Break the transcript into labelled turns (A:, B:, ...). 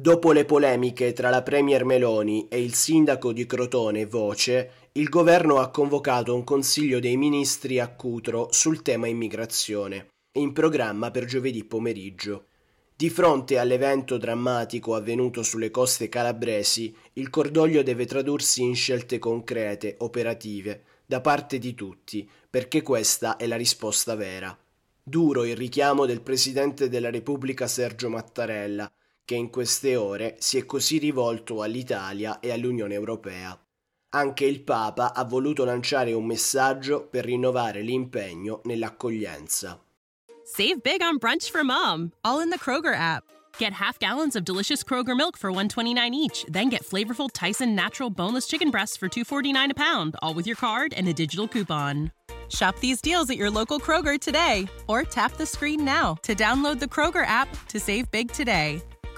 A: Dopo le polemiche tra la Premier Meloni e il sindaco di Crotone Voce, il governo ha convocato un consiglio dei ministri a Cutro sul tema immigrazione, in programma per giovedì pomeriggio. Di fronte all'evento drammatico avvenuto sulle coste calabresi, il cordoglio deve tradursi in scelte concrete, operative, da parte di tutti, perché questa è la risposta vera. Duro il richiamo del Presidente della Repubblica Sergio Mattarella, che in queste ore si è così rivolto all'Italia e all'Unione Europea. Anche il Papa ha voluto lanciare un messaggio per rinnovare l'impegno nell'accoglienza.
B: Save big on brunch for mom, all in the Kroger app. Get half gallons of delicious Kroger milk for 129 each, then get flavorful Tyson natural boneless chicken breasts for 249 a pound, all with your card and a digital coupon. Shop these deals at your local Kroger today or tap the screen now to download the Kroger app to save big today.